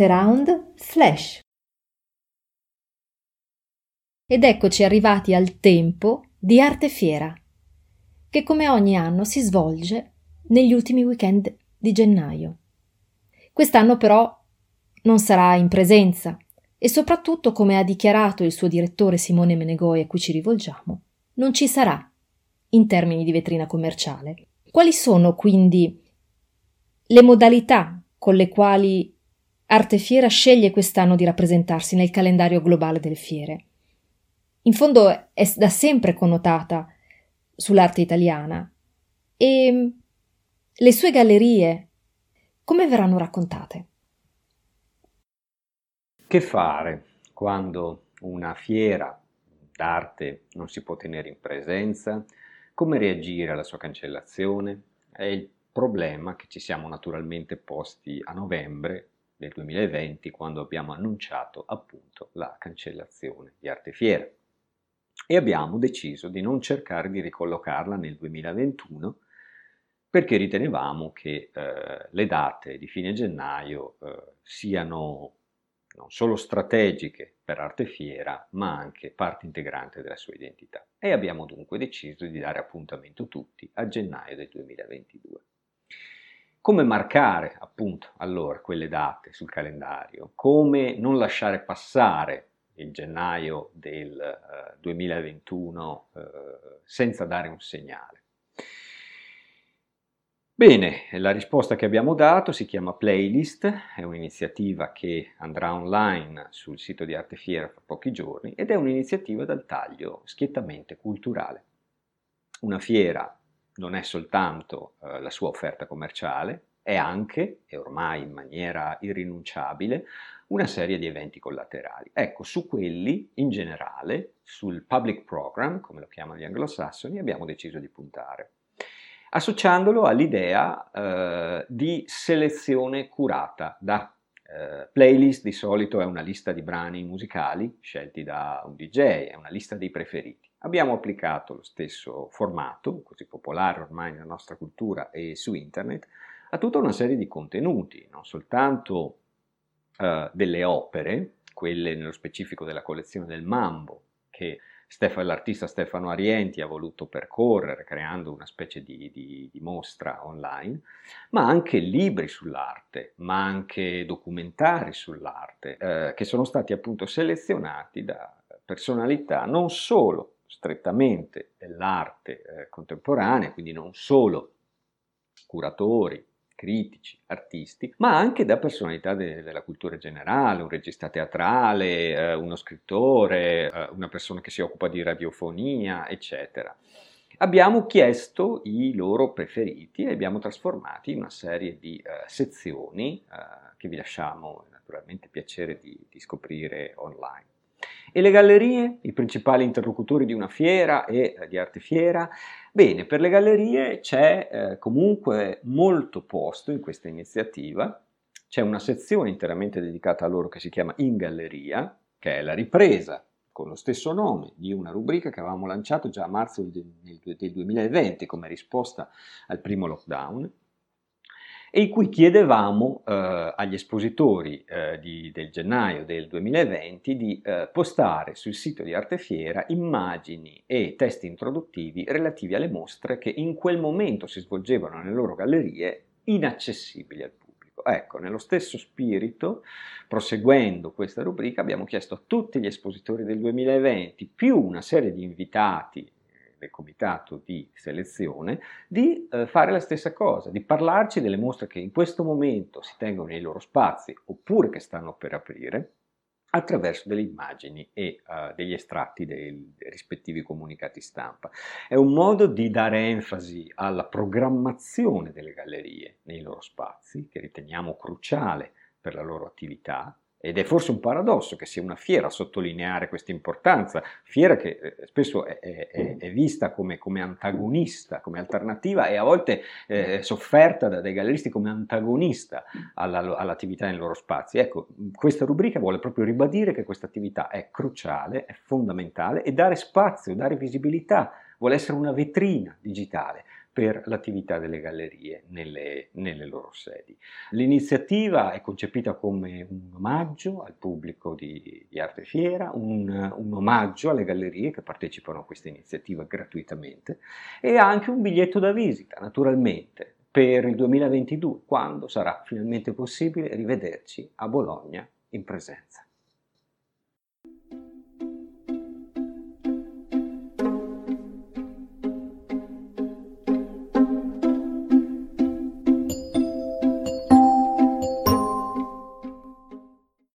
Round Flash. Ed eccoci arrivati al tempo di Arte Fiera, che come ogni anno si svolge negli ultimi weekend di gennaio. Quest'anno però non sarà in presenza e soprattutto, come ha dichiarato il suo direttore Simone Menegoi a cui ci rivolgiamo, non ci sarà in termini di vetrina commerciale. Quali sono quindi le modalità con le quali Arte Fiera sceglie quest'anno di rappresentarsi nel calendario globale delle fiere. In fondo è da sempre connotata sull'arte italiana e le sue gallerie come verranno raccontate? Che fare quando una fiera d'arte non si può tenere in presenza? Come reagire alla sua cancellazione? È il problema che ci siamo naturalmente posti a novembre del 2020 quando abbiamo annunciato appunto la cancellazione di Arte Fiera e abbiamo deciso di non cercare di ricollocarla nel 2021 perché ritenevamo che eh, le date di fine gennaio eh, siano non solo strategiche per Arte Fiera, ma anche parte integrante della sua identità. E abbiamo dunque deciso di dare appuntamento tutti a gennaio del 2022. Come marcare appunto allora quelle date sul calendario? Come non lasciare passare il gennaio del eh, 2021 eh, senza dare un segnale? Bene, la risposta che abbiamo dato si chiama Playlist, è un'iniziativa che andrà online sul sito di Arte Fiera fra pochi giorni ed è un'iniziativa dal taglio schiettamente culturale. Una fiera non è soltanto eh, la sua offerta commerciale, è anche, e ormai in maniera irrinunciabile, una serie di eventi collaterali. Ecco, su quelli in generale, sul public program, come lo chiamano gli anglosassoni, abbiamo deciso di puntare, associandolo all'idea eh, di selezione curata da Uh, playlist di solito è una lista di brani musicali scelti da un DJ, è una lista dei preferiti. Abbiamo applicato lo stesso formato, così popolare ormai nella nostra cultura e su internet, a tutta una serie di contenuti, non soltanto uh, delle opere, quelle nello specifico della collezione del Mambo, che Stefano, l'artista Stefano Arienti ha voluto percorrere creando una specie di, di, di, mostra online, ma anche libri sull'arte, ma anche documentari sull'arte, eh, che sono stati appunto selezionati da personalità non solo strettamente dell'arte eh, contemporanea, quindi non solo curatori, critici, artisti, ma anche da personalità de- della cultura generale, un regista teatrale, eh, uno scrittore, eh, una persona che si occupa di radiofonia, eccetera. Abbiamo chiesto i loro preferiti e abbiamo trasformati in una serie di eh, sezioni eh, che vi lasciamo naturalmente piacere di, di scoprire online. E le gallerie, i principali interlocutori di una fiera e eh, di arte fiera? Bene, per le gallerie c'è eh, comunque molto posto in questa iniziativa, c'è una sezione interamente dedicata a loro che si chiama In Galleria, che è la ripresa con lo stesso nome di una rubrica che avevamo lanciato già a marzo del 2020 come risposta al primo lockdown e in cui chiedevamo eh, agli espositori eh, di, del gennaio del 2020 di eh, postare sul sito di Artefiera immagini e testi introduttivi relativi alle mostre che in quel momento si svolgevano nelle loro gallerie inaccessibili al pubblico. Ecco, nello stesso spirito, proseguendo questa rubrica, abbiamo chiesto a tutti gli espositori del 2020, più una serie di invitati del comitato di selezione di eh, fare la stessa cosa, di parlarci delle mostre che in questo momento si tengono nei loro spazi oppure che stanno per aprire attraverso delle immagini e uh, degli estratti dei, dei rispettivi comunicati stampa. È un modo di dare enfasi alla programmazione delle gallerie nei loro spazi, che riteniamo cruciale per la loro attività, ed è forse un paradosso che sia una fiera a sottolineare questa importanza, fiera che eh, spesso è, è, è vista come, come, antagonista, come alternativa e a volte eh, sofferta da, dai galleristi come antagonista alla, all'attività nei loro spazi. Ecco, questa rubrica vuole proprio ribadire che questa attività è cruciale, è fondamentale e dare spazio, dare visibilità, vuole essere una vetrina digitale per l'attività delle gallerie nelle, nelle, loro sedi. L'iniziativa è concepita come un omaggio al pubblico di, di Arte Fiera, un, un, omaggio alle gallerie che partecipano a questa iniziativa gratuitamente e anche un biglietto da visita, naturalmente, per il 2022, quando sarà finalmente possibile rivederci a Bologna in presenza.